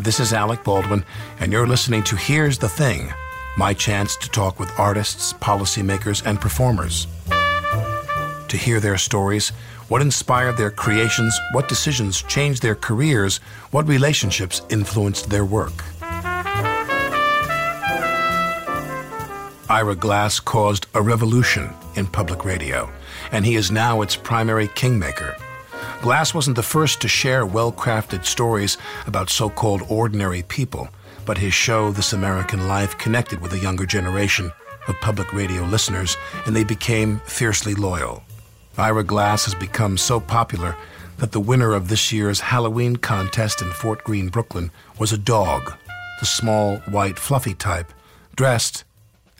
This is Alec Baldwin, and you're listening to Here's the Thing, my chance to talk with artists, policymakers, and performers. To hear their stories, what inspired their creations, what decisions changed their careers, what relationships influenced their work. Ira Glass caused a revolution in public radio, and he is now its primary kingmaker. Glass wasn't the first to share well crafted stories about so called ordinary people, but his show, This American Life, connected with a younger generation of public radio listeners, and they became fiercely loyal. Ira Glass has become so popular that the winner of this year's Halloween contest in Fort Greene, Brooklyn, was a dog, the small, white, fluffy type, dressed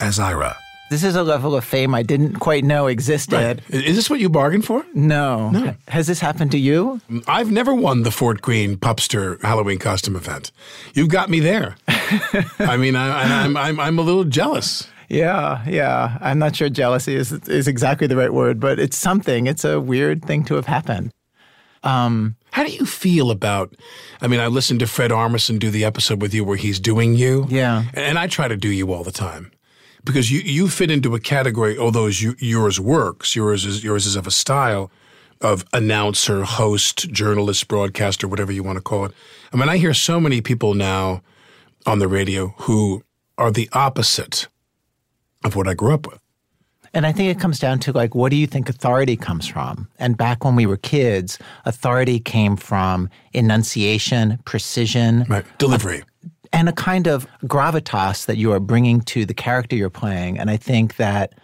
as Ira. This is a level of fame I didn't quite know existed. Right. Is this what you bargained for? No. no. Has this happened to you? I've never won the Fort Greene Pupster Halloween costume event. You've got me there. I mean, I, I'm, I'm, I'm a little jealous. Yeah, yeah. I'm not sure jealousy is is exactly the right word, but it's something. It's a weird thing to have happened. Um, How do you feel about? I mean, I listened to Fred Armisen do the episode with you where he's doing you. Yeah, and I try to do you all the time because you, you fit into a category, although you, yours works, yours is, yours is of a style of announcer, host, journalist, broadcaster, whatever you want to call it. I mean, I hear so many people now on the radio who are the opposite of what I grew up with. And I think it comes down to like, what do you think authority comes from? And back when we were kids, authority came from enunciation, precision, right. delivery and a kind of gravitas that you are bringing to the character you're playing. And I think that,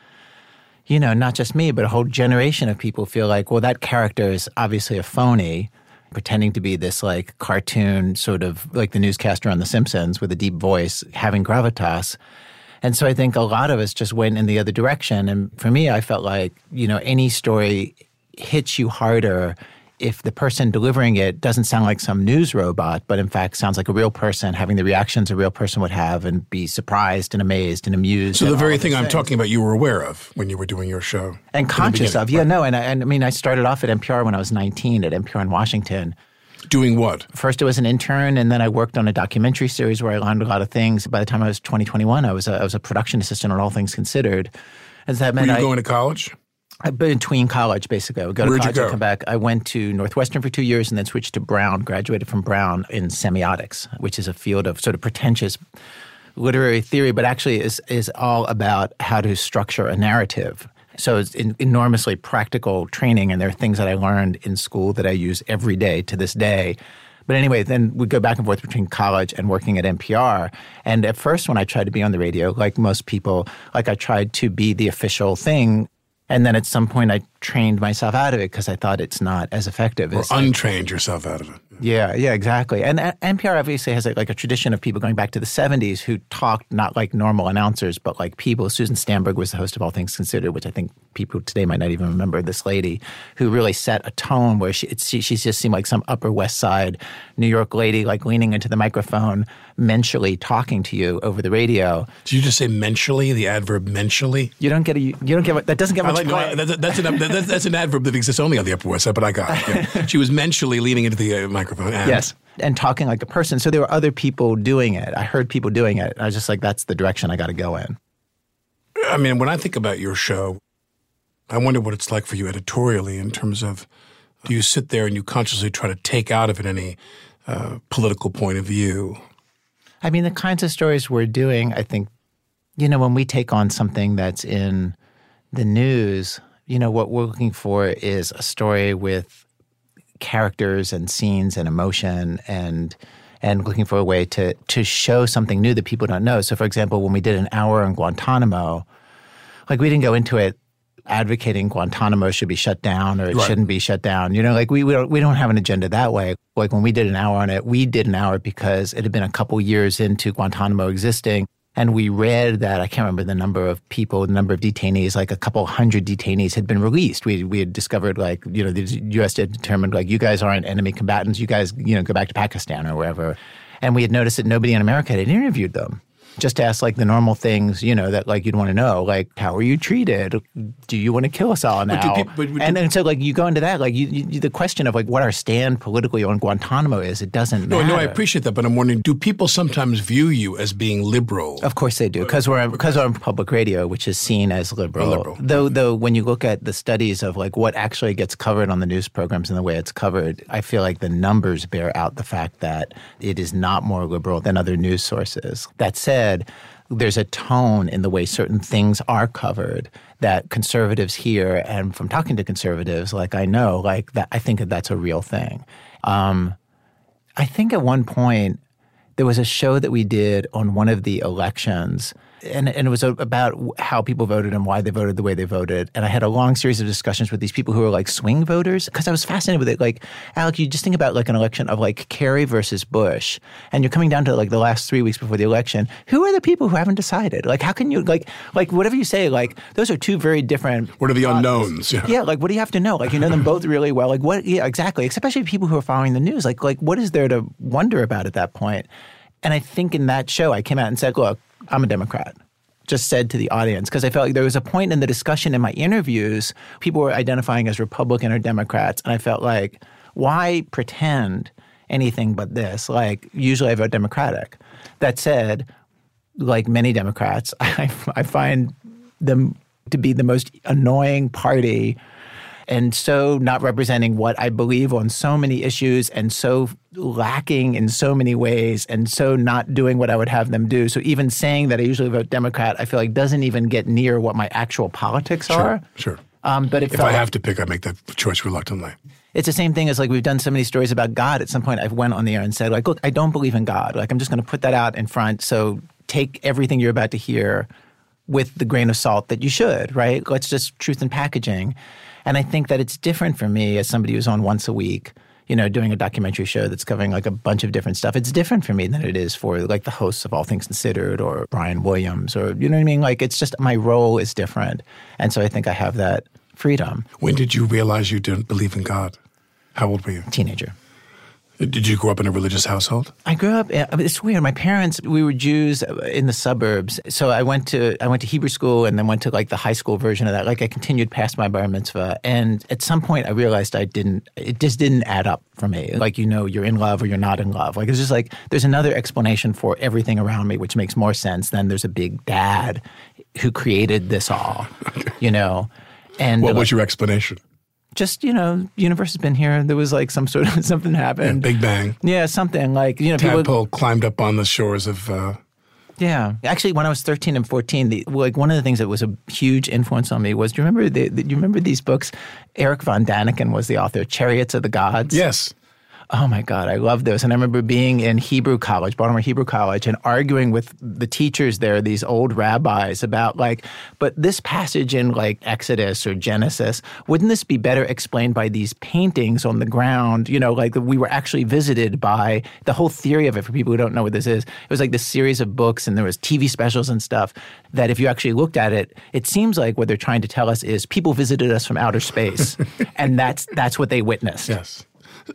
you know, not just me, but a whole generation of people feel like, well, that character is obviously a phony, pretending to be this like cartoon sort of like the newscaster on The Simpsons with a deep voice, having gravitas. And so I think a lot of us just went in the other direction. And for me, I felt like, you know, any story hits you harder if the person delivering it doesn't sound like some news robot, but in fact sounds like a real person having the reactions a real person would have and be surprised and amazed and amused. So the very thing I'm talking about, you were aware of when you were doing your show, and conscious of. Yeah, right. no, and I, and I mean, I started off at NPR when I was 19 at NPR in Washington. Doing what? First, I was an intern, and then I worked on a documentary series where I learned a lot of things. By the time I was 2021, I was a, I was a production assistant on All Things Considered. And that meant were you I, going to college? Between college, basically. I would go Where'd to college and come back. I went to Northwestern for two years and then switched to Brown, graduated from Brown in semiotics, which is a field of sort of pretentious literary theory, but actually is, is all about how to structure a narrative. So it's enormously practical training, and there are things that I learned in school that I use every day to this day. But anyway, then we go back and forth between college and working at NPR. And at first, when I tried to be on the radio, like most people, like I tried to be the official thing and then at some point, I trained myself out of it because I thought it's not as effective. Or as untrained yourself out of it. Yeah, yeah, exactly. And uh, NPR obviously has like, like a tradition of people going back to the 70s who talked not like normal announcers, but like people. Susan Stamberg was the host of All Things Considered, which I think people today might not even remember. This lady who really set a tone where she, she, she just seemed like some Upper West Side New York lady, like leaning into the microphone, mentally talking to you over the radio. Did you just say mentally, the adverb mentally? You don't get a, you don't get, that doesn't get much like, no, that's, that's, an, that's, that's, an adverb that exists only on the Upper West Side, but I got it. Yeah. she was mentally leaning into the uh, microphone. And yes and talking like a person. So there were other people doing it. I heard people doing it. I was just like, that's the direction I got to go in. I mean, when I think about your show, I wonder what it's like for you editorially in terms of do you sit there and you consciously try to take out of it any uh, political point of view. I mean, the kinds of stories we're doing, I think, you know, when we take on something that's in the news, you know, what we're looking for is a story with characters and scenes and emotion and and looking for a way to to show something new that people don't know. So for example, when we did an hour on Guantanamo, like we didn't go into it advocating Guantanamo should be shut down or it Right. shouldn't be shut down. You know, like we we don't, we don't have an agenda that way. Like when we did an hour on it, we did an hour because it had been a couple years into Guantanamo existing. And we read that I can't remember the number of people, the number of detainees, like a couple hundred detainees had been released. We we had discovered like you know the U.S. had determined like you guys aren't enemy combatants. You guys you know go back to Pakistan or wherever. And we had noticed that nobody in America had interviewed them just ask like the normal things, you know, that like you'd want to know, like how are you treated? Do you want to kill us all now? do peop- but- but and then so like you go into that, like you, you, the question of like what our stand politically on Guantanamo is, it doesn't No, matter. no, I appreciate that, but I'm wondering: Do people sometimes view you as being liberal? Of course they do, because we're because we're on public radio, which is seen as liberal. Oh, liberal. Though, mm-hmm. though, when you look at the studies of like what actually gets covered on the news programs and the way it's covered, I feel like the numbers bear out the fact that it is not more liberal than other news sources. That said, there's a tone in the way certain things are covered that conservatives hear, and from talking to conservatives, like I know, like that, I think that that's a real thing. Um, I think at one point there was a show that we did on one of the elections, and, and it was about how people voted and why they voted the way they voted. And I had a long series of discussions with these people who were like swing voters because I was fascinated with it. Like, Alec, you just think about like an election of like Kerry versus Bush, and you're coming down to like the last three weeks before the election. Who are the people who haven't decided? Like, how can you like like whatever you say? Like, those are two very different. What are the unknowns? Yeah. Yeah, like what do you have to know? Like you know them both really well. Like what? Yeah, exactly. Especially people who are following the news. Like like what is there to wonder about at that point? And I think in that show, I came out and said, "Look, I'm a Democrat." Just said to the audience because I felt like there was a point in the discussion in my interviews, people were identifying as Republican or Democrats, and I felt like, why pretend anything but this? Like usually I vote Democratic. That said, like many Democrats, I, I find them to be the most annoying party and so not representing what I believe on so many issues and so lacking in so many ways and so not doing what I would have them do. So even saying that I usually vote Democrat, I feel like doesn't even get near what my actual politics are. Sure. Um, but If I like- have to pick, I make that choice reluctantly. it's the same thing as like we've done so many stories about God. At some point, I went on the air and said, like, look, I don't believe in God. Like, I'm just going to put that out in front. So take everything you're about to hear with the grain of salt that you should, right? Let's just truth in packaging. And I think that it's different for me as somebody who's on once a week, you know, doing a documentary show that's covering like a bunch of different stuff. It's different for me than it is for like the hosts of All Things Considered or Brian Williams or, you know what I mean? Like, it's just my role is different. And so I think I have that freedom. When did you realize you didn't believe in God? How old were you? Teenager. Did you grow up in a religious household? I grew up. It's weird. My parents, we were Jews in the suburbs, so I went to I went to Hebrew school and then went to like the high school version of that. Like I continued past my bar mitzvah, and at some point I realized I didn't. It just didn't add up for me. Like you know, you're in love or you're not in love. Like it's just like there's another explanation for everything around me, which makes more sense than there's a big dad who created this all. You know, and What like, was your explanation? Just you know, universe has been here. There was like some sort of something happened. Big Bang. Yeah, something like you know, people. Climbed up on the shores of. Uh, Yeah, actually, when I was thirteen and fourteen, the, like one of the things that was a huge influence on me was do you remember the, the, do you remember these books? Erich von Däniken was the author, Chariots of the Gods. yes. Oh my God, I love those. And I remember being in Hebrew college, Baltimore Hebrew College, and arguing with the teachers there, these old rabbis, about like, but this passage in like Exodus or Genesis, wouldn't this be better explained by these paintings on the ground? You know, like we were actually visited by the whole theory of it for people who don't know what this is. It was like this series of books and there was TV specials and stuff that if you actually looked at it, it seems like what they're trying to tell us is people visited us from outer space. and that's that's what they witnessed. Yes.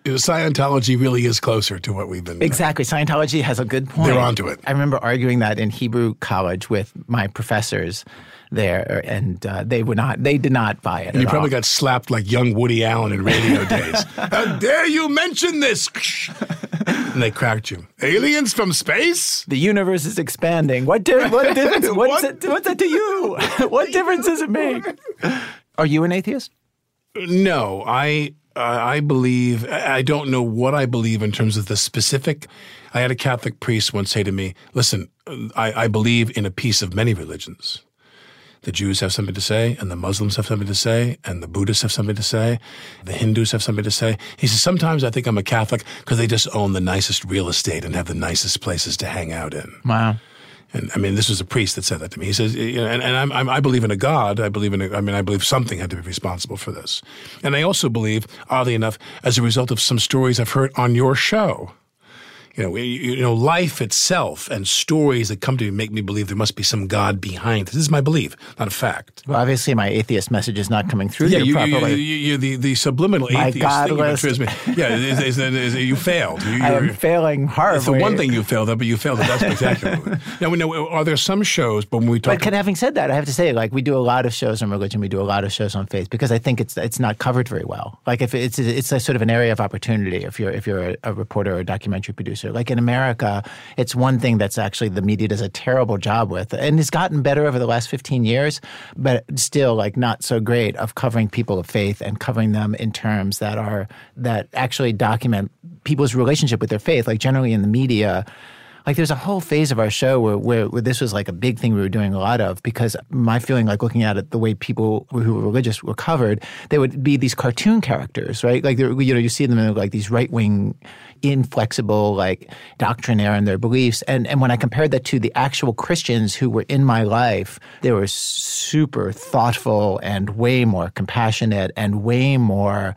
Scientology really is closer to what we've been. Exactly. Scientology has a good point. They're onto it. I remember arguing that in Hebrew college with my professors there, and uh, they would not. They did not buy it. You probably all. got slapped like young Woody Allen in radio days. How dare you mention this? and they cracked you. Aliens from space? the universe is expanding. What di- what difference? What's What? it, what's that to you? what difference does it make? Are you an atheist? No, I I believe, I don't know what I believe in terms of the specific. I had a Catholic priest once say to me, listen, I, I believe in a piece of many religions. The Jews have something to say, and the Muslims have something to say, and the Buddhists have something to say, the Hindus have something to say. He says, sometimes I think I'm a Catholic because they just own the nicest real estate and have the nicest places to hang out in. Wow. And I mean, this was a priest that said that to me. He says, you know, and, and I'm, i believe in a God. I believe in, a, I mean, I believe something had to be responsible for this. And I also believe, oddly enough, as a result of some stories I've heard on your show, you know, you, know, life itself and stories that come to me make me believe there must be some God behind. This is my belief, not a fact. Well, obviously, my atheist message is not coming through yeah, you, properly. You, you, the, the subliminal my atheist godless. thing about yeah, is, is, is, you failed. You, I am failing horribly. It's the one thing you failed at, but you failed at that spectacularly. now, we know, are there some shows, but when we talk... But having said that, I have to say, like, we do a lot of shows on religion, we do a lot of shows on faith, because I think it's it's not covered very well. Like, if it's it's a sort of an area of opportunity if you're, if you're a, a reporter or a documentary producer. Like, in America, it's one thing that's actually the media does a terrible job with, and it's gotten better over the last 15 years, but still like not so great of covering people of faith and covering them in terms that are that actually document people's relationship with their faith. Like generally in the media, like there's a whole phase of our show where, where, where, this was like a big thing we were doing a lot of because my feeling like looking at it the way people who were religious were covered they would be these cartoon characters right like you know you see them in like these right-wing inflexible, like doctrinaire in their beliefs. And and when I compared that to the actual Christians who were in my life, they were super thoughtful and way more compassionate and way more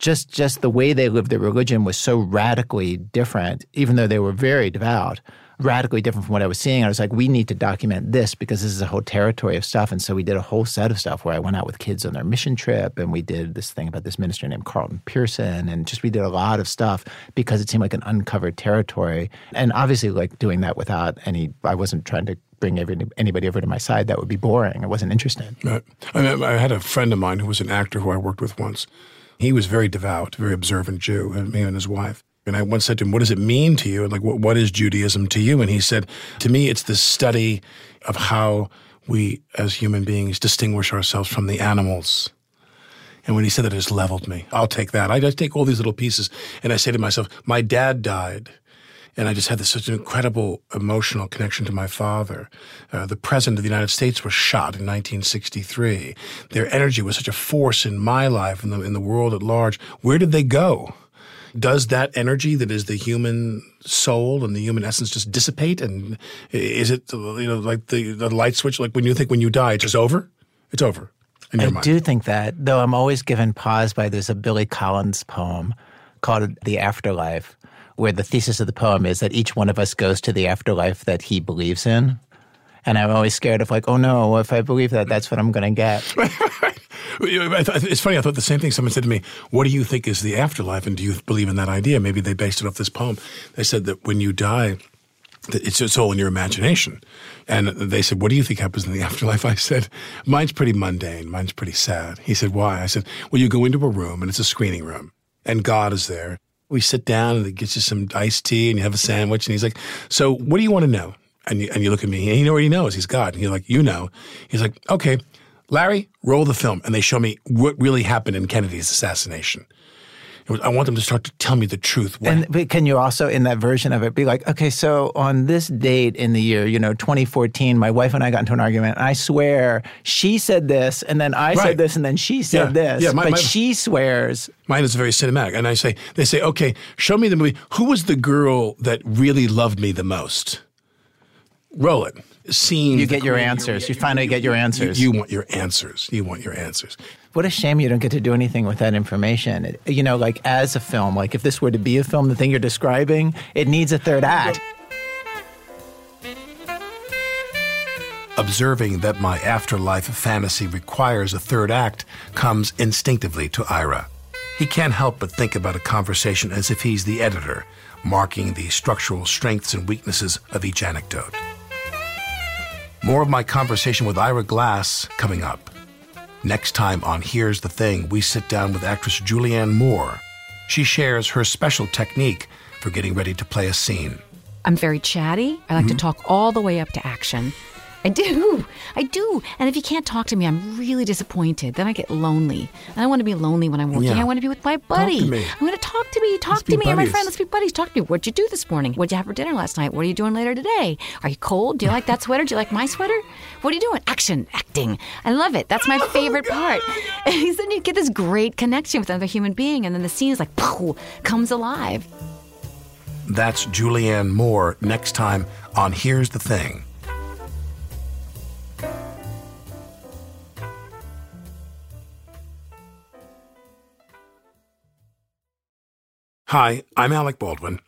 just just the way they lived their religion was so radically different, even though they were very devout radically different from what I was seeing. I was like, we need to document this because this is a whole territory of stuff. And so we did a whole set of stuff where I went out with kids on their mission trip and we did this thing about this minister named Carlton Pearson. And just we did a lot of stuff because it seemed like an uncovered territory. And obviously, like doing that without any, I wasn't trying to bring every, anybody over to my side. That would be boring. I wasn't interested. Right. I, I had a friend of mine who was an actor who I worked with once. He was very devout, very observant Jew, me and his wife. And I once said to him, What does it mean to you? And like, what, what is Judaism to you? And he said, To me, it's the study of how we as human beings distinguish ourselves from the animals. And when he said that, it just leveled me. I'll take that. I just take all these little pieces and I say to myself, My dad died. And I just had this such an incredible emotional connection to my father. Uh, the president of the United States was shot in 1963. Their energy was such a force in my life and in the, in the world at large. Where did they go? does that energy that is the human soul and the human essence just dissipate? And is it you know like the, the light switch? Like when you think when you die, it's just over. It's over. I mind. do think that, though. I'm always given pause by there's a Billy Collins poem called "The Afterlife," where the thesis of the poem is that each one of us goes to the afterlife that he believes in. And I'm always scared of like, oh no, if I believe that, that's what I'm going to get. It's funny. I thought the same thing. Someone said to me, "What do you think is the afterlife, and do you believe in that idea?" Maybe they based it off this poem. They said that when you die, it's, it's all in your imagination. And they said, What do you think happens in the afterlife? I said, Mine's pretty mundane. Mine's pretty sad. He said, Why? I said, Well, you go into a room and it's a screening room and God is there. We sit down and he gets you some iced tea and you have a sandwich. And he's like, So what do you want to know? And you, and you look at me and you know what he knows. He's God. And you're like, You know. He's like, Okay, Larry, roll the film. And they show me what really happened in Kennedy's assassination. I want them to start to tell me the truth. And can you also, in that version of it, be like, okay, so on this date in the year, you know, 2014, my wife and I got into an argument. And I swear she said this, and then I right. said this, and then she said yeah. this. Yeah, my, but my, she swears. Mine is very cinematic. And I say, they say, okay, show me the movie. Who was the girl that really loved me the most? Roll it scene. You get your answers. You, finally get your answers. You, you, want your answers. You want your answers. What a shame you don't get to do anything with that information. It, you know, like as a film, like if this were to be a film, the thing you're describing, it needs a third act. Observing that my afterlife fantasy requires a third act comes instinctively to Ira. He can't help but think about a conversation as if he's the editor, marking the structural strengths and weaknesses of each anecdote. More of my conversation with Ira Glass coming up. Next time on Here's the Thing, we sit down with actress Julianne Moore. She shares her special technique for getting ready to play a scene. I'm very chatty. I like mm-hmm. to talk all the way up to action. I do. I do. And if you can't talk to me, I'm really disappointed. Then I get lonely. And I don't want to be lonely when I'm working. Yeah. I want to be with my buddy. me. I want to talk to me. Talk Let's to me. I'm my friend. Let's be buddies. Talk to me. What'd you do this morning? What'd you have for dinner last night? What are you doing later today? Are you cold? Do you like that sweater? Do you like my sweater? What are you doing? Action, acting. I love it. That's my oh favorite part. And then you get this great connection with another human being, and then the scene is like, poof, comes alive. That's Julianne Moore next time on Here's the Thing. Hi, I'm Alec Baldwin.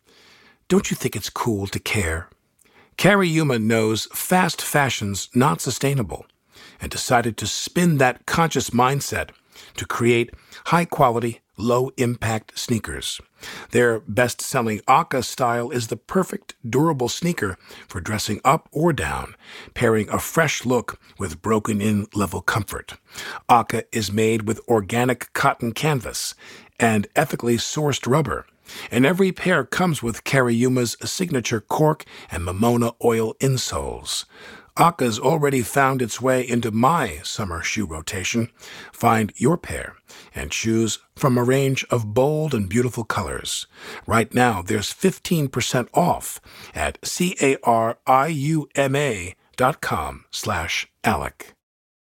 Don't you think it's cool to care? Cariuma knows fast fashion's not sustainable and decided to spin that conscious mindset to create high quality, low impact sneakers. Their best selling OCA style is the perfect durable sneaker for dressing up or down, pairing a fresh look with broken in level comfort. OCA is made with organic cotton canvas and ethically sourced rubber. And every pair comes with Cariuma's signature cork and mamona oil insoles. OCA's already found its way into my summer shoe rotation. Find your pair and choose from a range of bold and beautiful colors. Right now, there's 15% off at C-A-R-I-U-M-A dot com slash Alec.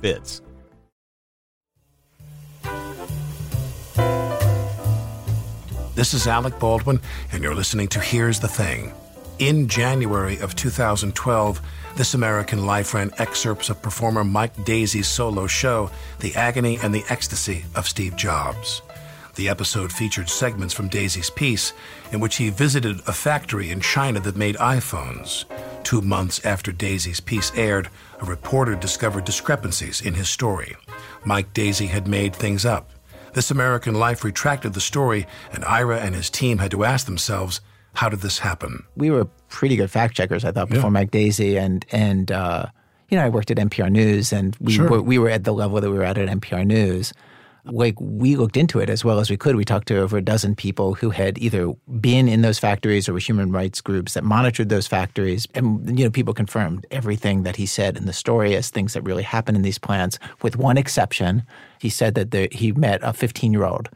fits. This is Alec Baldwin, and you're listening to Here's the Thing. In January of 2012, This American Life ran excerpts of performer Mike Daisey's solo show, The Agony and the Ecstasy of Steve Jobs. The episode featured segments from Daisey's piece, in which he visited a factory in China that made iPhones. Two months after Daisey's piece aired, a reporter discovered discrepancies in his story. Mike Daisey had made things up. This American Life retracted the story, and Ira and his team had to ask themselves, how did this happen? we were pretty good fact checkers, I thought, before Mike Daisey, and and uh, you know, I worked at NPR News, and we Sure. were, we were at the level that we were at at NPR News. Like we looked into it as well as we could. We talked to over a dozen people who had either been in those factories or were human rights groups that monitored those factories, and you know, people confirmed everything that he said in the story as things that really happened in these plants, with one exception. He said that the, he met a 15 year old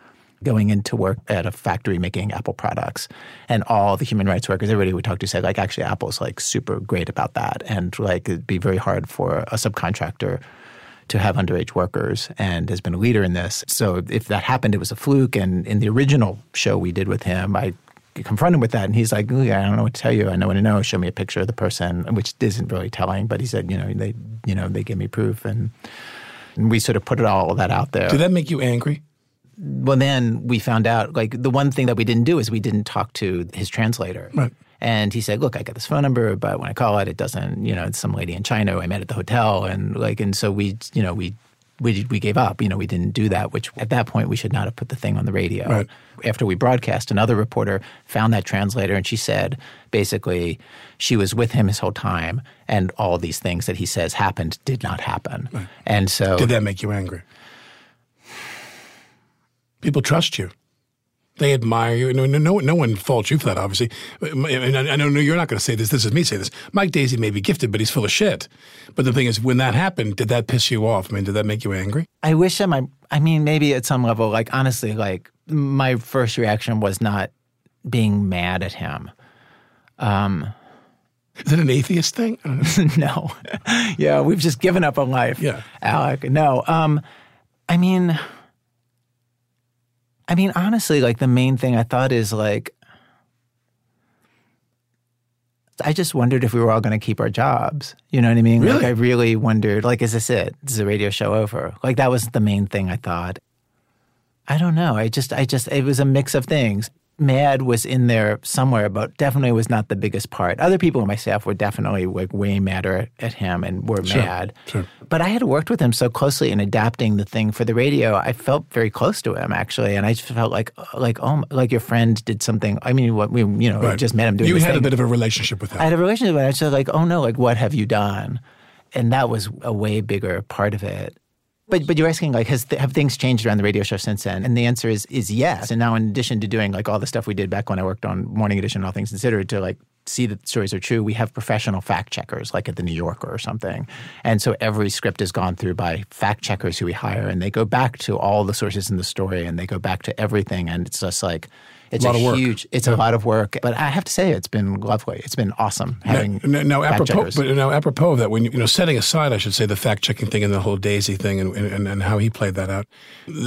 going into work at a factory making Apple products. And all the human rights workers, everybody we talked to said, like, actually, Apple's like super great about that. And like, it'd be very hard for a subcontractor to have underage workers and has been a leader in this. So if that happened, it was a fluke. And in the original show we did with him, I confronted him with that. And he's like, "Ooh, I don't know what to tell you. I know what to know. Show me a picture of the person, which isn't really telling. But he said, you know, they, you know, they gave me proof. And, and we sort of put it all of that out there Did that make you angry? well, then we found out like the one thing that we didn't do is we didn't talk to his translator. Right. And he said, "Look, I got this phone number, but when I call it, it doesn't. You know, it's some lady in China who I met at the hotel, and like, and so we, you know, we." We, we gave up, you know, we didn't do that, which at that point we should not have put the thing on the radio. Right. After we broadcast, another reporter found that translator and she said basically she was with him his whole time and all these things that he says happened did not happen. And so Did that make you angry? People trust you. They admire you. No, no, no, one faults you for that, obviously. And I I know you're not going to say this. This is me saying this. Mike Daisey may be gifted, but he's full of shit. But the thing is, when that happened, did that piss you off? I mean, did that make you angry? I wish that my, I mean, maybe at some level, like honestly, like my first reaction was not being mad at him. Um, Is it an atheist thing? I no. yeah, we've just given up on life. Yeah. Alec. No. Um, I mean, I mean, honestly, like the main thing I thought is like, I just wondered if we were all going to keep our jobs. You know what I mean? Really? Like, I really wondered, like, is this it? Is the radio show over? Like, that was the main thing I thought. I don't know. I just, I just, it was a mix of things. Mad was in there somewhere, but definitely was not the biggest part. Other people on my staff were definitely like way madder at him and were mad. sure. But I had worked with him so closely in adapting the thing for the radio. I felt very close to him actually, and I just felt like, like oh, like your friend did something. I mean, what we, you know, Right. just met him doing. You had a bit of a relationship with him. I had a relationship with it. I was like, oh no, like what have you done? And that was a way bigger part of it. But but you're asking like has th- have things changed around the radio show since then? And the answer is is yes. And now in addition to doing like all the stuff we did back when I worked on Morning Edition, and All Things Considered, to like see that the stories are true, we have professional fact checkers like at the New Yorker or something. And so every script is gone through by fact checkers who we hire, and they go back to all the sources in the story, and they go back to everything, and it's just like. It's Lot a of work. huge. It's a lot of work, but I have to say it's been lovely. It's been awesome having Now, now, apropos, checkers. but now apropos of that, when you, you know, setting aside, I should say, the fact checking thing and the whole Daisey thing, and, and and how he played that out.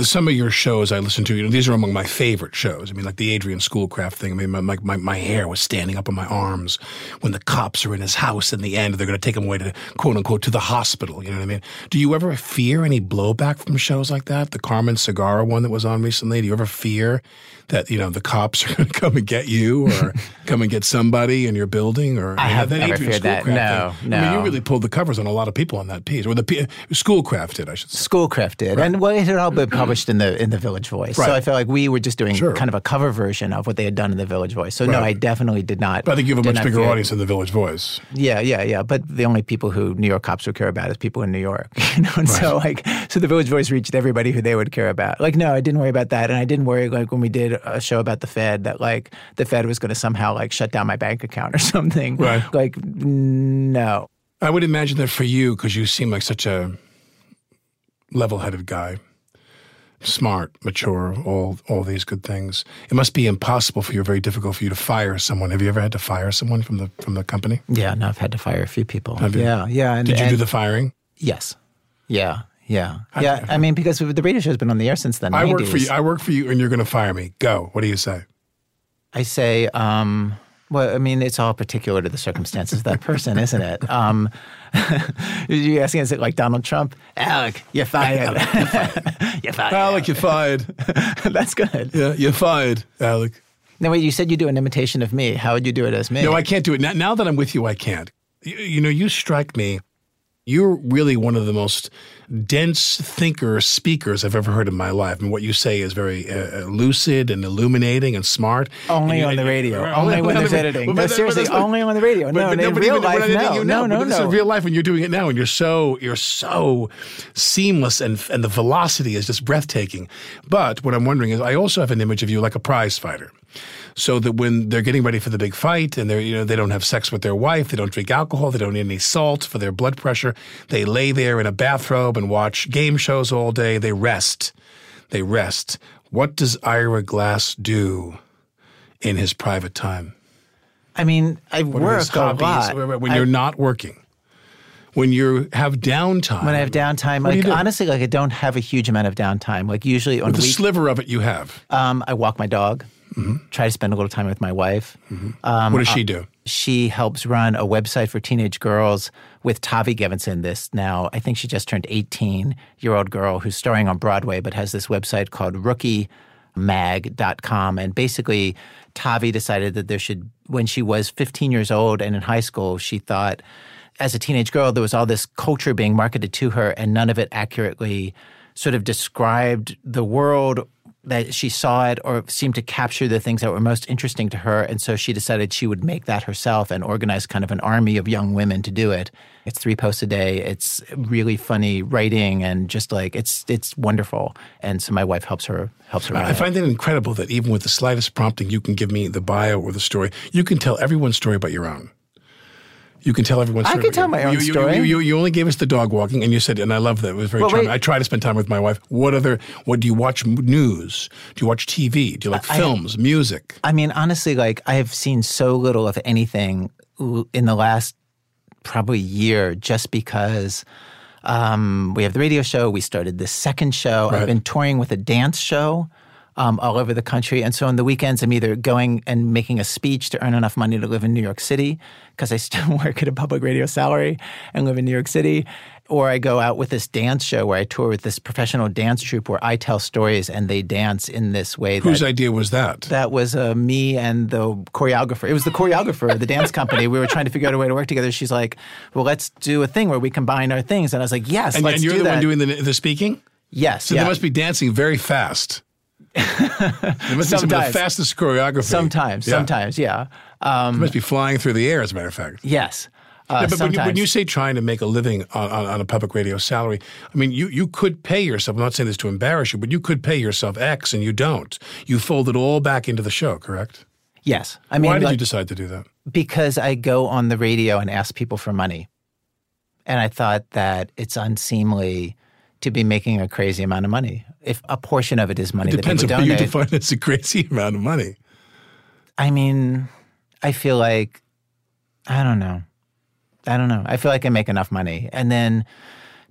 Some of your shows I listen to, you know, these are among my favorite shows. I mean, like the Adrian Schoolcraft thing. I mean, my my, my, my hair was standing up on my arms when the cops are in his house in the end. They're going to take him away to quote unquote to the hospital. You know what I mean? Do you ever fear any blowback from shows like that? The Carmen Segarra one that was on recently. Do you ever fear that you know the cops are going to come and get you or come and get somebody in your building? Or I have that never Adrian feared that. No, thing. I mean, you really pulled the covers on a lot of people on that piece, or the P- Schoolcraft did, I should say. Schoolcraft did, and well, it had all been published in the in the Village Voice. Right. So I felt like we were just doing Sure. kind of a cover version of what they had done in the Village Voice. So no, I definitely did not. But I think you have a much bigger audience than the Village Voice. Yeah, yeah, yeah. But the only people who New York cops would care about is people in New York. You know, and so like, so the Village Voice reached everybody who they would care about. Like, no, I didn't worry about that, and I didn't worry like when we did a show about the Fed that like the Fed was going to somehow like shut down my bank account or something. Right. Like, no. I would imagine that for you, because you seem like such a level-headed guy, smart, mature, all all these good things. It must be impossible for you, very difficult for you to fire someone. Have you ever had to fire someone from the from the company? Yeah, no, I've had to fire a few people. Have you? Yeah, yeah. And, Did you do the firing? Yes. Yeah. Yeah. Yeah. I mean, because the radio show's been on the air since the 90s. I work for you. I work for you, and you're going to fire me. Go. What do you say? I say, um, well, I mean, it's all particular to the circumstances of that person, isn't it? Um, you asking, is it like Donald Trump? Alec, you're fired. you're fired. Alec, you're fired. That's good. yeah, you're fired, Alec. Now, wait, you said you do an imitation of me. How would you do it as me? No, I can't do it. Now, now that I'm with you, I can't. You, you know, you strike me. You're really one of the most dense thinker speakers I've ever heard in my life. And what you say is very uh, uh, lucid and illuminating and smart. Only And on the radio. uh, Only when there's the- editing. Well, No, seriously, not- only on the radio. No, in but real even life, when editing no. No, no, This is real life when you're doing it now, and you're so you're so seamless, and and the velocity is just breathtaking. But what I'm wondering is, I also have an image of you like a prize fighter. So that when they're getting ready for the big fight and they're you know they don't have sex with their wife, they don't drink alcohol, they don't eat any salt for their blood pressure, they lay there in a bathrobe and watch game shows all day. They rest. They rest. What does Ira Glass do in his private time? I mean, I What work a lot. when you're not working? When you have downtime? when I have downtime, What like honestly, like I don't have a huge amount of downtime. Like usually on the week, sliver of it you have. um, I walk my dog, Mm-hmm. try to spend a little time with my wife. Mm-hmm. Um, what does she uh, do? she helps run a website for teenage girls with Tavi Gevinson. This now, I think she just turned 18 year old girl who's starring on Broadway, but has this website called rookiemag.com. And basically, Tavi decided that there should, when she was 15 years old and in high school, she thought, as a teenage girl, there was all this culture being marketed to her, and none of it accurately sort of described the world that she saw it or seemed to capture the things that were most interesting to her. And so she decided she would make that herself and organize kind of an army of young women to do it. It's three posts a day. It's really funny writing and just like it's it's wonderful. And so my wife helps her helps her. I it. find it incredible that even with the slightest prompting, you can give me the bio or the story. You can tell everyone's story but your own. You can tell everyone's I can tell my own you, you- story. You, you, you only gave us the dog walking, and you said, and I love that. It was very Well, charming. wait. I try to spend time with my wife. What other? What do you watch? News? Do you watch TV? Do you like I- films, music? I mean, honestly, like I have seen so little of anything in the last probably year just because um, we have the radio show. We started this second show. Right. I've been touring with a dance show um, all over the country. And so on the weekends, I'm either going and making a speech to earn enough money to live in New York City because I still work at a public radio salary and live in New York City. Or I go out with this dance show where I tour with this professional dance troupe where I tell stories and they dance in this way. Whose that, idea was that? that was uh, me and the choreographer. It was the choreographer of the dance company. We were trying to figure out a way to work together. She's like, "Well, let's do a thing where we combine our things." And I was like, "Yes, and, let's and you're do the that." one doing the, the speaking? yes, So yeah. they must be dancing very fast. Be some of the fastest choreography. sometimes, Yeah. sometimes, yeah. Um, must be flying through the air, as a matter of fact. yes. Uh, Yeah, but when you, when you say trying to make a living on, on, on a public radio salary, I mean, you, you could pay yourself. I'm not saying this to embarrass you, but you could pay yourself X and you don't. You fold it all back into the show, correct? yes, I mean, Why did like- you decide to do that? because I go on the radio and ask people for money, and I thought that it's unseemly to be making a crazy amount of money. If a portion of it is money It depends that on people you donate, define as a crazy amount of money. I mean, I feel like I don't know. I don't know. I feel like I make enough money, and then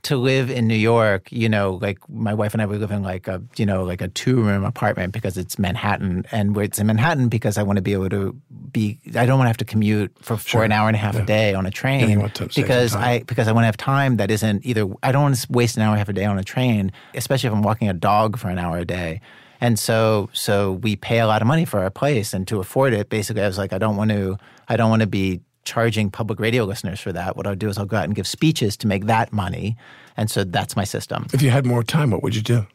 to live in New York, you know, like my wife and I, we live in like a, you know, like a two room apartment because it's Manhattan, and it's in Manhattan because I want to be able to be. I don't want to have to commute for, for an hour and a half a day on a train you want to save some because. I because I want to have time that isn't either. I don't want to waste an hour and a half a day on a train, especially if I'm walking a dog for an hour a day. And so, so we pay a lot of money for our place, and to afford it, basically, I was like, I don't want to, I don't want to be charging public radio listeners for that. What I'll do is I'll go out and give speeches to make that money, and so that's my system. If you had more time, what would you do?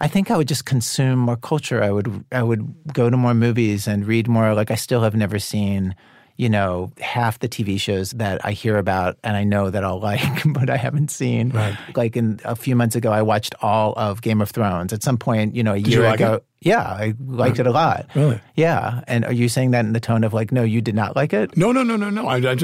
I think I would just consume more culture. I would, I would go to more movies and read more. Like I still have never seen, you know, half the TV shows that I hear about and I know that I'll like, but I haven't seen. Right. Like in a few months ago, I watched all of Game of Thrones. At some point, you know, a you year like ago. it? Yeah, I liked it a lot. Really? Yeah. And are you saying that in the tone of like, no, you did not like it? No, no, no, no, no. I, I, I, I, I,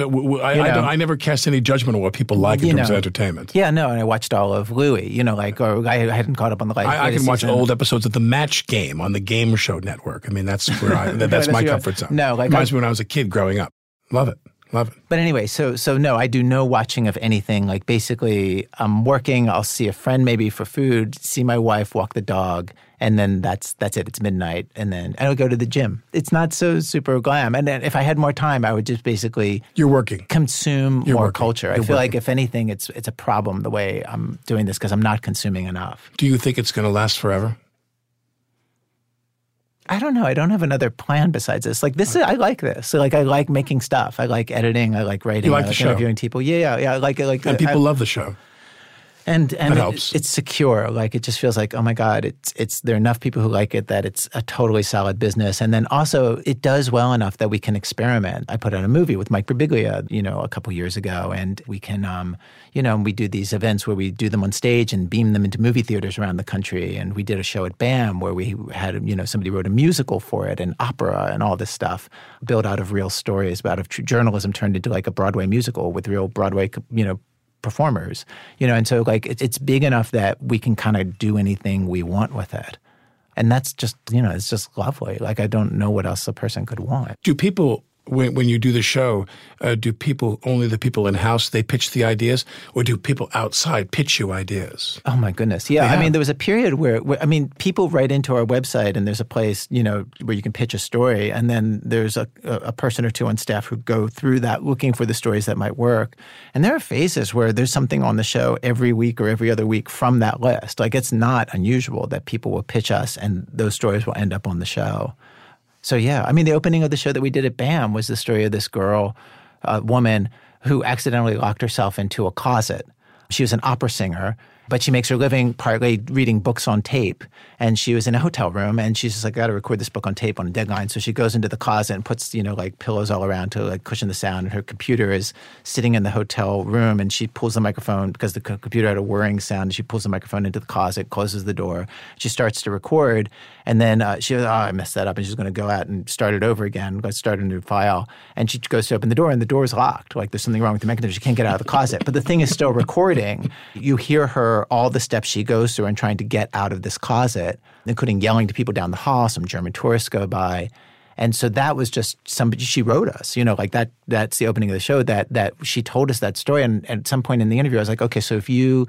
don't, I never cast any judgment on what people like in You terms know. of entertainment. Yeah, no. And I watched all of Louie. You know, like, or I hadn't caught up on the like. I, I can watch season. old episodes of The Match Game on the Game Show Network. I mean, that's where I, that- that's That's my comfort zone. no, like reminds me when I was a kid growing up. Love it, love it. But anyway, so so no, I do no watching of anything. Like basically, I'm working. I'll see a friend maybe for food, see my wife, walk the dog, and then that's that's it. It's midnight, and then I would go to the gym. It's not so super glam. And then if I had more time, I would just basically You're working. consume more working. culture. I You're feel like if anything, it's it's a problem the way I'm doing this because I'm not consuming enough. Do you think it's going to last forever? I don't know. I don't have another plan besides this. Like this, is, I like this. So like I like making stuff. I like editing. I like writing. You like I the show. interviewing people. Yeah, yeah, yeah. I like it. Like And I- people love the show. And and it- it's secure. Like it just feels like oh my god, it's it's there are enough people who like it that it's a totally solid business. And then also it does well enough that we can experiment. I put out a movie with Mike Birbiglia, you know, a couple years ago, and we can, um, you know, and we do these events where we do them on stage and beam them into movie theaters around the country. And we did a show at BAM where we had, you know, somebody wrote a musical for it and opera and all this stuff built out of real stories, out of true journalism turned into like a Broadway musical with real Broadway, you know performers, you know, and so like it's big enough that we can kind of do anything we want with it, and that's just you know it's just lovely. Like I don't know what else a person could want. Do people, when, when you do the show, uh, do people, only the people in house, they pitch the ideas? Or do people outside pitch you ideas? Oh my goodness, yeah. I mean, there was a period where, where I mean, people write into our website, and there's a place you know where you can pitch a story, and then there's a, a a person or two on staff who go through that looking for the stories that might work. And there are phases where there's something on the show every week or every other week from that list. Like it's not unusual that people will pitch us, and those stories will end up on the show. So yeah, I mean, the opening of the show that we did at BAM was the story of this girl, a woman who accidentally locked herself into a closet. She was an opera singer, but she makes her living partly reading books on tape. And she was in a hotel room, and she's just like, "I got to record this book on tape on a deadline." So she goes into the closet and puts, you know, like pillows all around to like cushion the sound. And her computer is sitting in the hotel room, and she pulls the microphone because the co- computer had a whirring sound. And she pulls the microphone into the closet, closes the door. She starts to record, and then uh, she goes, "Oh, I messed that up," and she's going to go out and start it over again, go start a new file. And she goes to open the door, and the door is locked. Like there's something wrong with the mechanism. She can't get out of the closet, but the thing is still recording. You hear her all the steps she goes through in trying to get out of this closet, including yelling to people down the hall. Some German tourists go by. And so that was just somebody she wrote us, you know, like that that's the opening of the show that that she told us that story and at some point in the interview I was like, "Okay, so if you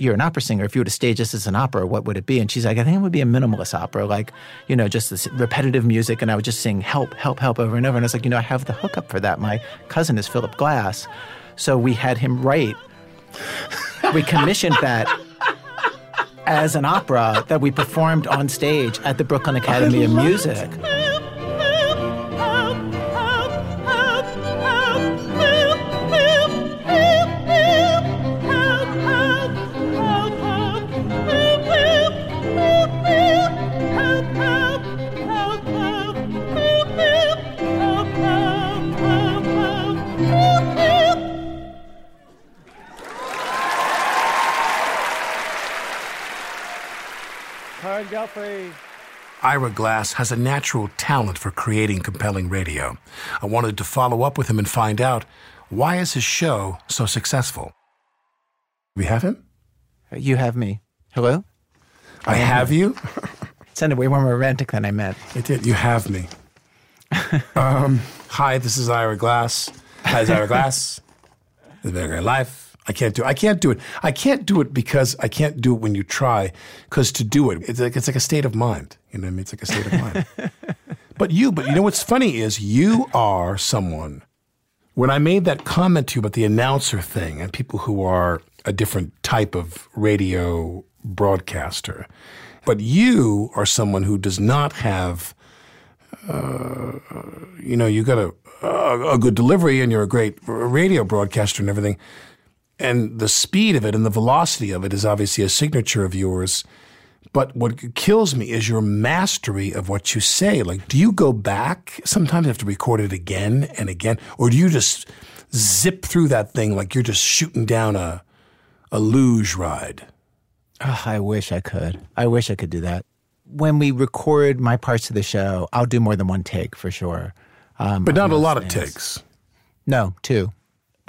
you're an opera singer. If you were to stage this as an opera, what would it be? And she's like, I think it would be a minimalist opera, like, you know, just this repetitive music. And I would just sing help, help, help over and over. And I was like, you know, I have the hookup for that. My cousin is Philip Glass. So we had him write, we commissioned that as an opera that we performed on stage at the Brooklyn Academy of Music. Ira Glass has a natural talent for creating compelling radio. I wanted to follow up with him and find out why is his show so successful. We have him? You have me. Hello? I have you? It sounded way more romantic than I meant. It did. You have me. um, hi, this is Ira Glass. Hi, it's Ira Glass. It's been a great life. I can't do it. I can't do it. I can't do it because I can't do it when you try. Because to do it, it's like it's like a state of mind. You know what I mean? It's like a state of mind. but you, but you know what's funny is you are someone. When I made that comment to you about the announcer thing and people who are a different type of radio broadcaster, but you are someone who does not have, uh, you know, you got a, a, a good delivery and you're a great radio broadcaster and everything and the speed of it and the velocity of it is obviously a signature of yours. But what kills me is your mastery of what you say. Like, do you go back? Sometimes you have to record it again and again, or do you just zip through that thing like you're just shooting down a a luge ride? Oh, I wish I could. I wish I could do that. When we record my parts of the show, I'll do more than one take for sure. Um, but not a lot things. of takes. No, two.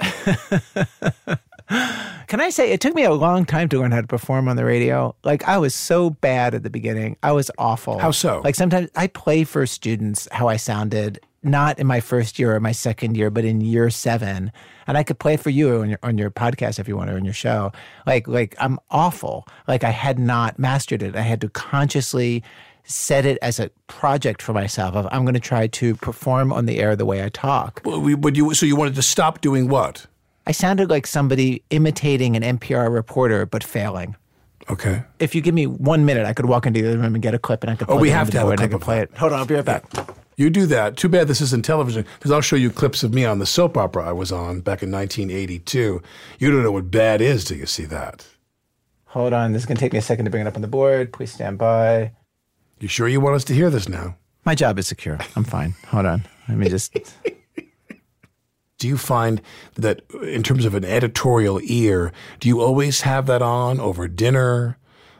Can I say it took me a long time to learn how to perform on the radio? Like I was so bad at the beginning. I was awful. How so? Like sometimes I play for students how I sounded not in my first year or my second year, but in year seven. And I could play for you on your on your podcast if you want or on your show. Like like I'm awful. Like I had not mastered it. I had to consciously set it as a project for myself of I'm going to try to perform on the air the way I talk. Well, would you so you wanted to stop doing what? I sounded like somebody imitating an NPR reporter but failing. Okay. If you give me one minute, I could walk into the other room and get a clip, and I could. Oh, we have to have a clip. I could play it. Hold on, I'll be right back. You do that. Too bad this isn't television, because I'll show you clips of me on the soap opera I was on back in 1982. You don't know what bad is till you see that. Hold on, this is going to take me a second to bring it up on the board. Please stand by. You sure you want us to hear this now? My job is secure. I'm fine. Hold on. Let me just. do you find that in terms of an editorial ear, do you always have that on over dinner,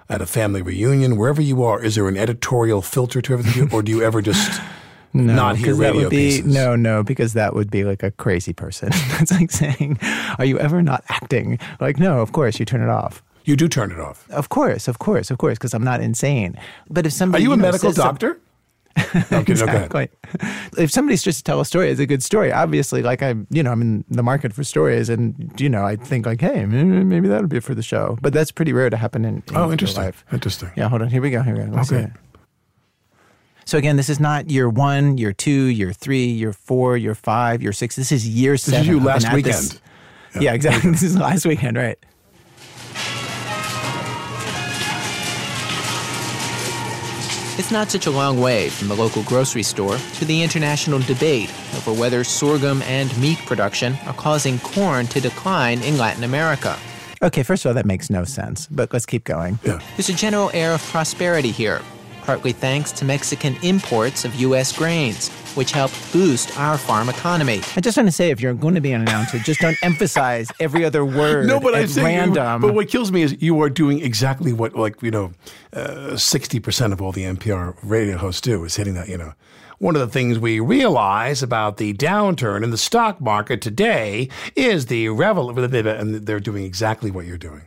at a family reunion, wherever you are? Is there an editorial filter to everything, or do you ever just no, not hear radio be, pieces? No, no, because that would be like a crazy person. That's like saying, "Are you ever not acting?" Like, no, of course you turn it off. You do turn it off. Of course, of course, of course, because I'm not insane. But if somebody, are you, you a know, medical doctor? Some, exactly. If somebody's just to tell a story, it's a good story. Obviously, like I'm, you know, I'm in the market for stories, and you know, I think like, hey, maybe that'll be for the show. But that's pretty rare to happen in, in oh, interesting. life. Interesting. Yeah, hold on. Here we go. Here we go. Let's okay. So again, this is not year one, year two, year three, year four, year five, year six. This is year this seven. This is you last weekend. Yeah. yeah, exactly. this is last weekend, right? It's not such a long way from the local grocery store to the international debate over whether sorghum and meat production are causing corn to decline in Latin America. Okay, first of all, that makes no sense, but let's keep going. Yeah. There's a general air of prosperity here, partly thanks to Mexican imports of U.S. grains which help boost our farm economy. I just want to say, if you're going to be an announcer, just don't emphasize every other word no, but at I random. You, but what kills me is you are doing exactly what, like, you know, uh, 60% of all the NPR radio hosts do is hitting that, you know. One of the things we realize about the downturn in the stock market today is the revel, and they're doing exactly what you're doing.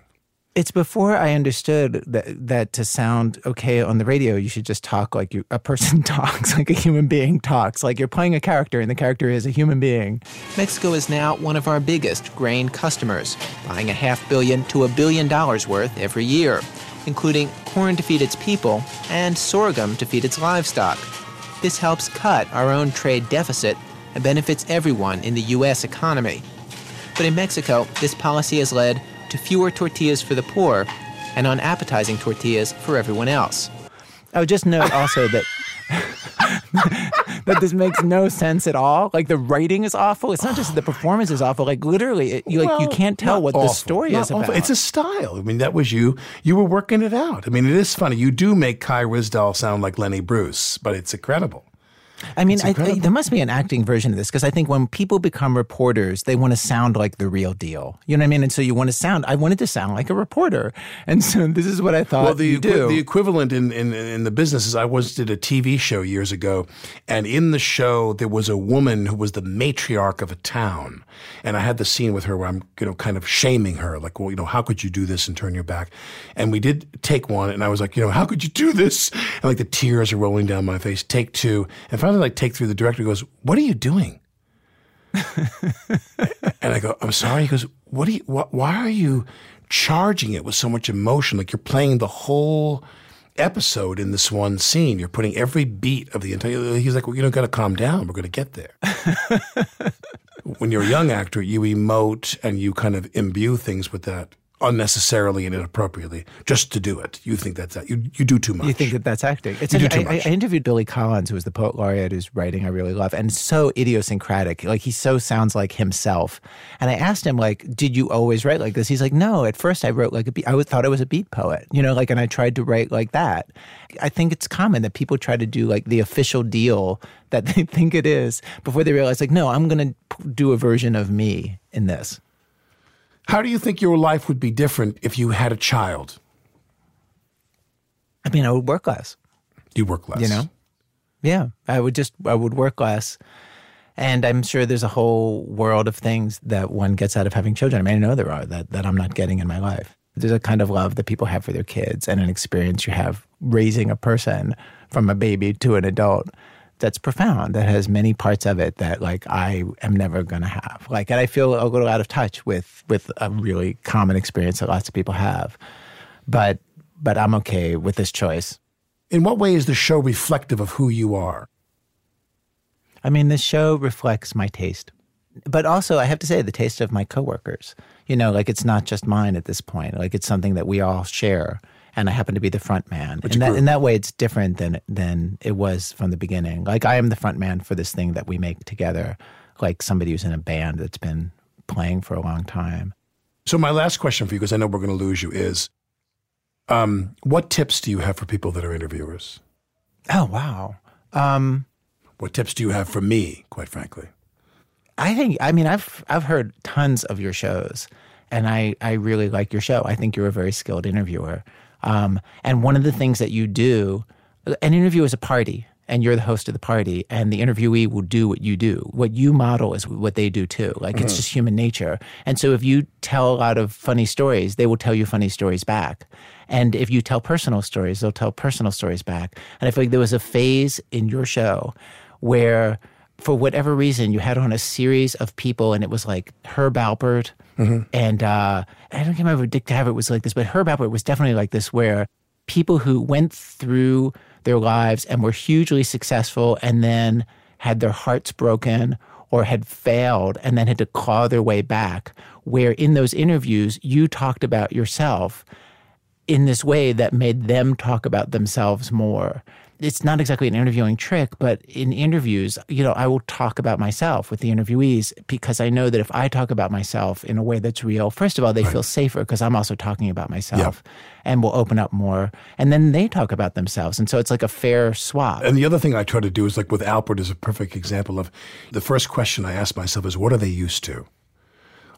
It's before I understood that that to sound okay on the radio, you should just talk like you, a person talks, like a human being talks, like you're playing a character and the character is a human being. Mexico is now one of our biggest grain customers, buying a half billion to a billion dollars worth every year, including corn to feed its people and sorghum to feed its livestock. This helps cut our own trade deficit and benefits everyone in the U.S. economy. But in Mexico, this policy has led to fewer tortillas for the poor and unappetizing tortillas for everyone else. I would just note also that that this makes no sense at all. Like the writing is awful. It's not just the performance is awful. Like literally, it, you like you can't tell what awful, the story is awful. about. It's a style. I mean, that was you. You were working it out. I mean, it is funny. You do make Kai Ryssdal sound like Lenny Bruce, but it's incredible. I mean, I, I, there must be an acting version of this because I think when people become reporters, they want to sound like the real deal. You know what I mean? And so you want to sound. I wanted to sound like a reporter, and so this is what I thought. Well, the you do. the equivalent in, in in the business is I once did a TV show years ago, and in the show there was a woman who was the matriarch of a town, and I had the scene with her where I'm you know kind of shaming her, like, well, you know, how could you do this and turn your back? And we did take one, and I was like, you know, how could you do this? And like the tears are rolling down my face. Take two, and finally, like take through The director goes, "What are you doing?" and I go, "I'm sorry." He goes, "What are you? Wh- why are you charging it with so much emotion? Like you're playing the whole." episode in this one scene. You're putting every beat of the entire. He's like, well, you don't got to calm down. We're going to get there. when you're a young actor, you emote and you kind of imbue things with that unnecessarily and inappropriately just to do it. You think that's that. You you do too much. You think that that's acting? It's You do I- too I, much. I interviewed Billy Collins, who was the poet laureate whose writing I really love, and so idiosyncratic. Like he so sounds like himself. And I asked him, like, did you always write like this? He's like, no. At first, I wrote like a beat. I was, thought I was a beat poet, you know, like, and I tried to write like that. I think it's common that people try to do like the official deal that they think it is before they realize, like, no, I'm going to do a version of me in this. How do you think your life would be different if you had a child? I mean, I would work less. You work less. You know? Yeah, I would just I would work less, and I'm sure there's a whole world of things that one gets out of having children. I mean, I know there are that that I'm not getting in my life. There's a kind of love that people have for their kids, and an experience you have raising a person from a baby to an adult that's profound. That has many parts of it that like I am never gonna have. Like, and I feel a little out of touch with with a really common experience that lots of people have, but but I'm okay with this choice. In what way is the show reflective of who you are? I mean, the show reflects my taste, but also I have to say the taste of my coworkers. You know, like it's not just mine at this point. Like it's something that we all share, and I happen to be the front man. Which and that, in that way, it's different than than it was from the beginning. Like I am the front man for this thing that we make together, like somebody who's in a band that's been playing for a long time. So my last question for you, because I know we're going to lose you, is um, what tips do you have for people that are interviewers? Oh wow. Um, What tips do you have for me, quite frankly? I think I mean I've I've heard tons of your shows, and I I really like your show. I think you're a very skilled interviewer. Um, and one of the things that you do, an interview is a party, and you're the host of the party, and the interviewee will do what you do. What you model is what they do too. Like it's just human nature. And so if you tell a lot of funny stories, they will tell you funny stories back. And if you tell personal stories, they'll tell personal stories back. And I feel like there was a phase in your show where for whatever reason you had on a series of people and it was like Herb Alpert and uh, I don't remember if Dick Cavett was like this, but Herb Alpert was definitely like this where people who went through their lives and were hugely successful and then had their hearts broken or had failed and then had to claw their way back where in those interviews you talked about yourself in this way that made them talk about themselves more. It's not exactly an interviewing trick, but in interviews, you know, I will talk about myself with the interviewees because I know that if I talk about myself in a way that's real, first of all, they feel safer because I'm also talking about myself and will open up more. And then they talk about themselves. And so it's like a fair swap. And the other thing I try to do is like with Alpert is a perfect example of the first question I ask myself is what are they used to?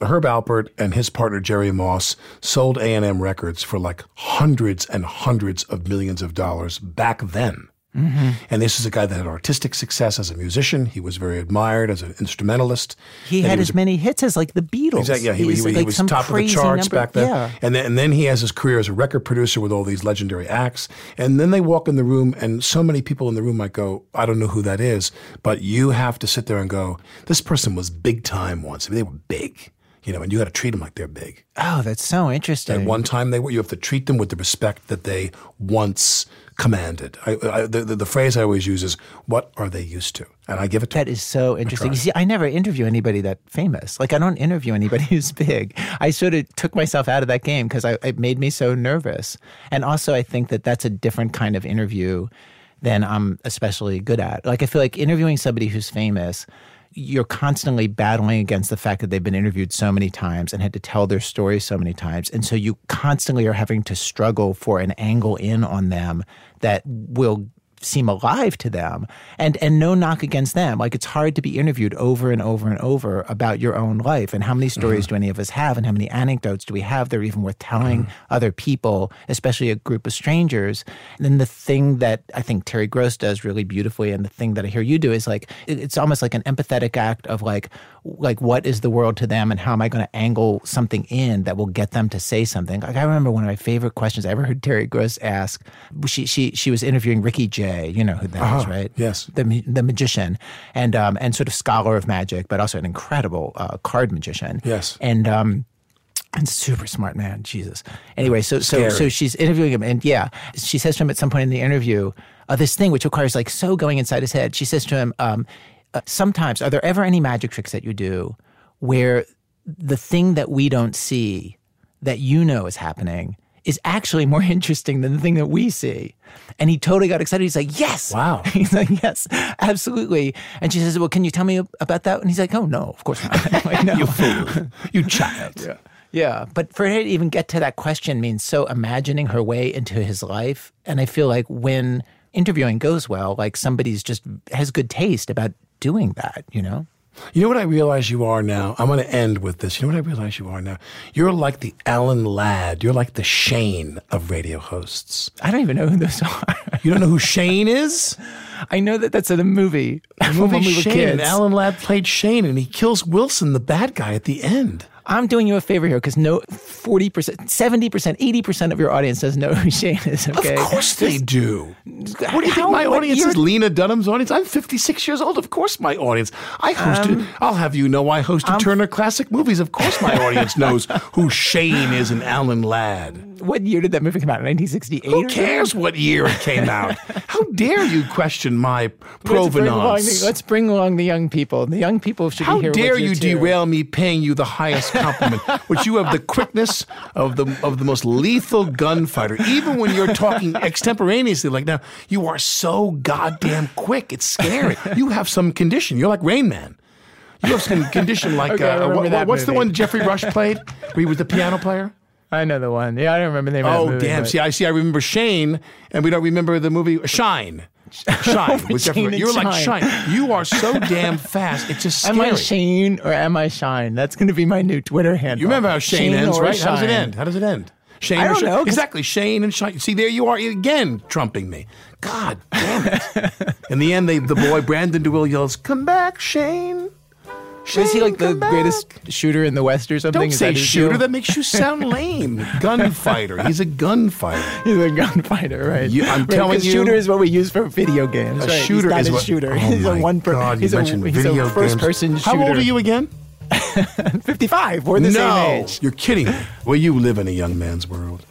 Herb Alpert and his partner Jerry Moss sold A&M Records for like hundreds and hundreds of millions of dollars back then. Mm-hmm. And this is a guy that had artistic success as a musician. He was very admired as an instrumentalist. He and had he as many hits as like the Beatles. Exactly. Yeah, he, he, He's he like was top of the charts number- back then. Yeah. And then and then he has his career as a record producer with all these legendary acts. And then they walk in the room, and so many people in the room might go, "I don't know who that is," but you have to sit there and go, "This person was big time once. I mean, they were big." You know, and you got to treat them like they're big. Oh, that's so interesting. At one time, they were. You have to treat them with the respect that they once commanded. I, I, the, the, the phrase I always use is, "What are they used to?" And I give it to That is so interesting. You see, I never interview anybody that famous. Like, I don't interview anybody who's big. I sort of took myself out of that game because it made me so nervous. And also, I think that that's a different kind of interview than I'm especially good at. Like, I feel like interviewing somebody who's famous, you're constantly battling against the fact that they've been interviewed so many times and had to tell their story so many times. And so you constantly are having to struggle for an angle in on them that will seem alive to them and and no knock against them. Like it's hard to be interviewed over and over and over about your own life and how many stories mm-hmm. do any of us have and how many anecdotes do we have that are even worth telling mm-hmm. other people especially a group of strangers. And then the thing that i think terry gross does really beautifully and the thing that i hear you do is like it's almost like an empathetic act of like like what is the world to them and how am i going to angle something in that will get them to say something like i remember one of my favorite questions i ever heard terry gross ask she she she was interviewing ricky jay you know who that is, Uh-huh. right Yes. the the magician and um and sort of scholar of magic but also an incredible uh, card magician Yes. and um and super smart man, Jesus. Anyway, so so Scary. so she's interviewing him, and yeah, she says to him at some point in the interview, uh, this thing which requires like so going inside his head. She says to him, um, uh, "Sometimes, are there ever any magic tricks that you do where the thing that we don't see that you know is happening?" Is actually more interesting than the thing that we see. And he totally got excited. He's like, Yes. Wow. He's like, Yes, absolutely. And she says, Well, can you tell me about that? And he's like, Oh, no, of course not. like, no. you fool, you child. Yeah, but for her to even get to that question means so imagining her way into his life. And I feel like when interviewing goes well, like somebody's just has good taste about doing that, you know? You know what I realize you are now? I'm going to end with this. You know what I realize you are now? You're like the Alan Ladd. You're like the Shane of radio hosts. I don't even know who those are. You don't know who Shane is? I know that that's in a movie. From when we Shane. kids. Alan Ladd played Shane, and he kills Wilson, the bad guy, at the end. I'm doing you a favor here because no, 40%, 70%, 80% of your audience doesn't know who Shane is, okay? Of course they do. What do you think my audience is? Lena Dunham's audience? I'm 56 years old. Of course my audience. I hosted, um, I'll have you know, I hosted Turner Classic Movies. Of course my audience knows who Shane is and Alan Ladd. What year did that movie come out? 1968? Who cares what year it came out? How dare you question my Let's bring, along provenance? the, let's bring along the young people. The young people should How be here. How dare you too. derail me paying you the highest compliment, which you have the quickness of the of the most lethal gunfighter. Even when you're talking extemporaneously, like now, you are so goddamn quick. It's scary. You have some condition. You're like Rain Man. You have some condition like Okay, uh, what- what's the one Geoffrey Rush played? Where he was the piano player. I know the one. Yeah, I don't remember the name of Oh that movie. damn! but- See, I see. I remember Shane, and we don't remember the movie Shine. Shine Geoffrey. Shane You're like Shine. Shine. You are so damn fast. It's just Am. I Shane or am I Shine? That's going to be my new Twitter handle. You remember how Shane, ends, or right? How does it end? How does it end? Shane I don't Shine? know, Exactly. Shane and Shine. See, there you are again, trumping me. God damn it. In the end, they, the boy, Brandon deWilde, yells, Come back, Shane. Is he like the back." greatest shooter in the West or something? Don't Is say that shooter. deal? That makes you sound lame. Gunfighter. He's a gunfighter. He's a gunfighter, right? You- I'm Right, telling you- shooter is what we use for video games. A right? shooter he's is a what- shooter. Oh he's a one per, God, he's a, he's video a first games. person shooter. How old are you again? 55. We're the no, same age. you're kidding me. Well, you live in a young man's world.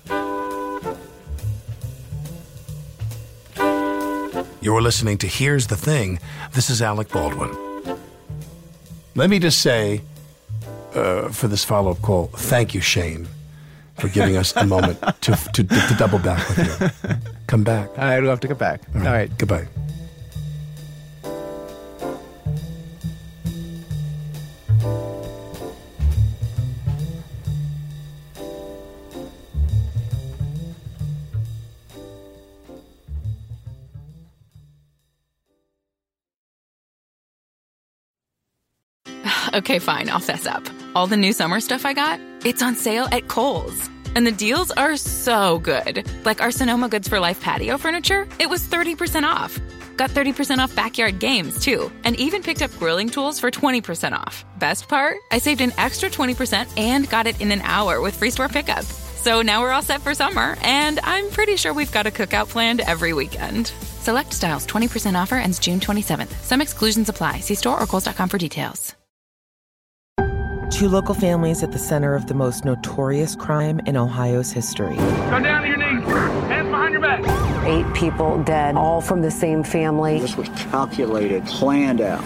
You're listening to Here's the Thing. This is Alec Baldwin. Let me just say, uh, for this follow up call, thank you, Shane, for giving us a moment to, to, to, double back with you. Come back. I'd love to come back. All right. Goodbye. Okay, fine, I'll fess up. All the new summer stuff I got, it's on sale at Kohl's. And the deals are so good. Like our Sonoma Goods for Life patio furniture, it was 30% off. Got 30% off backyard games, too. And even picked up grilling tools for 20% off. Best part? I saved an extra 20% and got it in an hour with free store pickup. So now we're all set for summer, and I'm pretty sure we've got a cookout planned every weekend. Select styles 20% offer ends June 27th. Some exclusions apply. See store or Kohl's.com for details. Two local families at the center of the most notorious crime in Ohio's history. Go down to your knees. Hands behind your back. Eight people dead, all from the same family. This was calculated, planned out.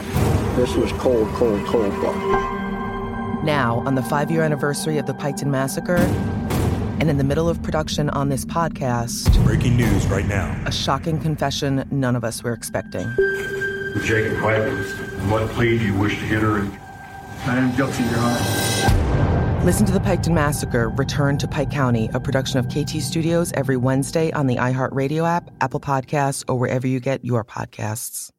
This was cold, cold, cold blood. Now, on the five year anniversary of the Piketon Massacre, and in the middle of production on this podcast, breaking news right now. A shocking confession none of us were expecting. Jacob Clavins, what plea do you wish to enter? I am guilty, Your Honor. Listen to the Piketon Massacre, Return to Pike County, a production of KT Studios every Wednesday on the iHeartRadio app, Apple Podcasts, or wherever you get your podcasts.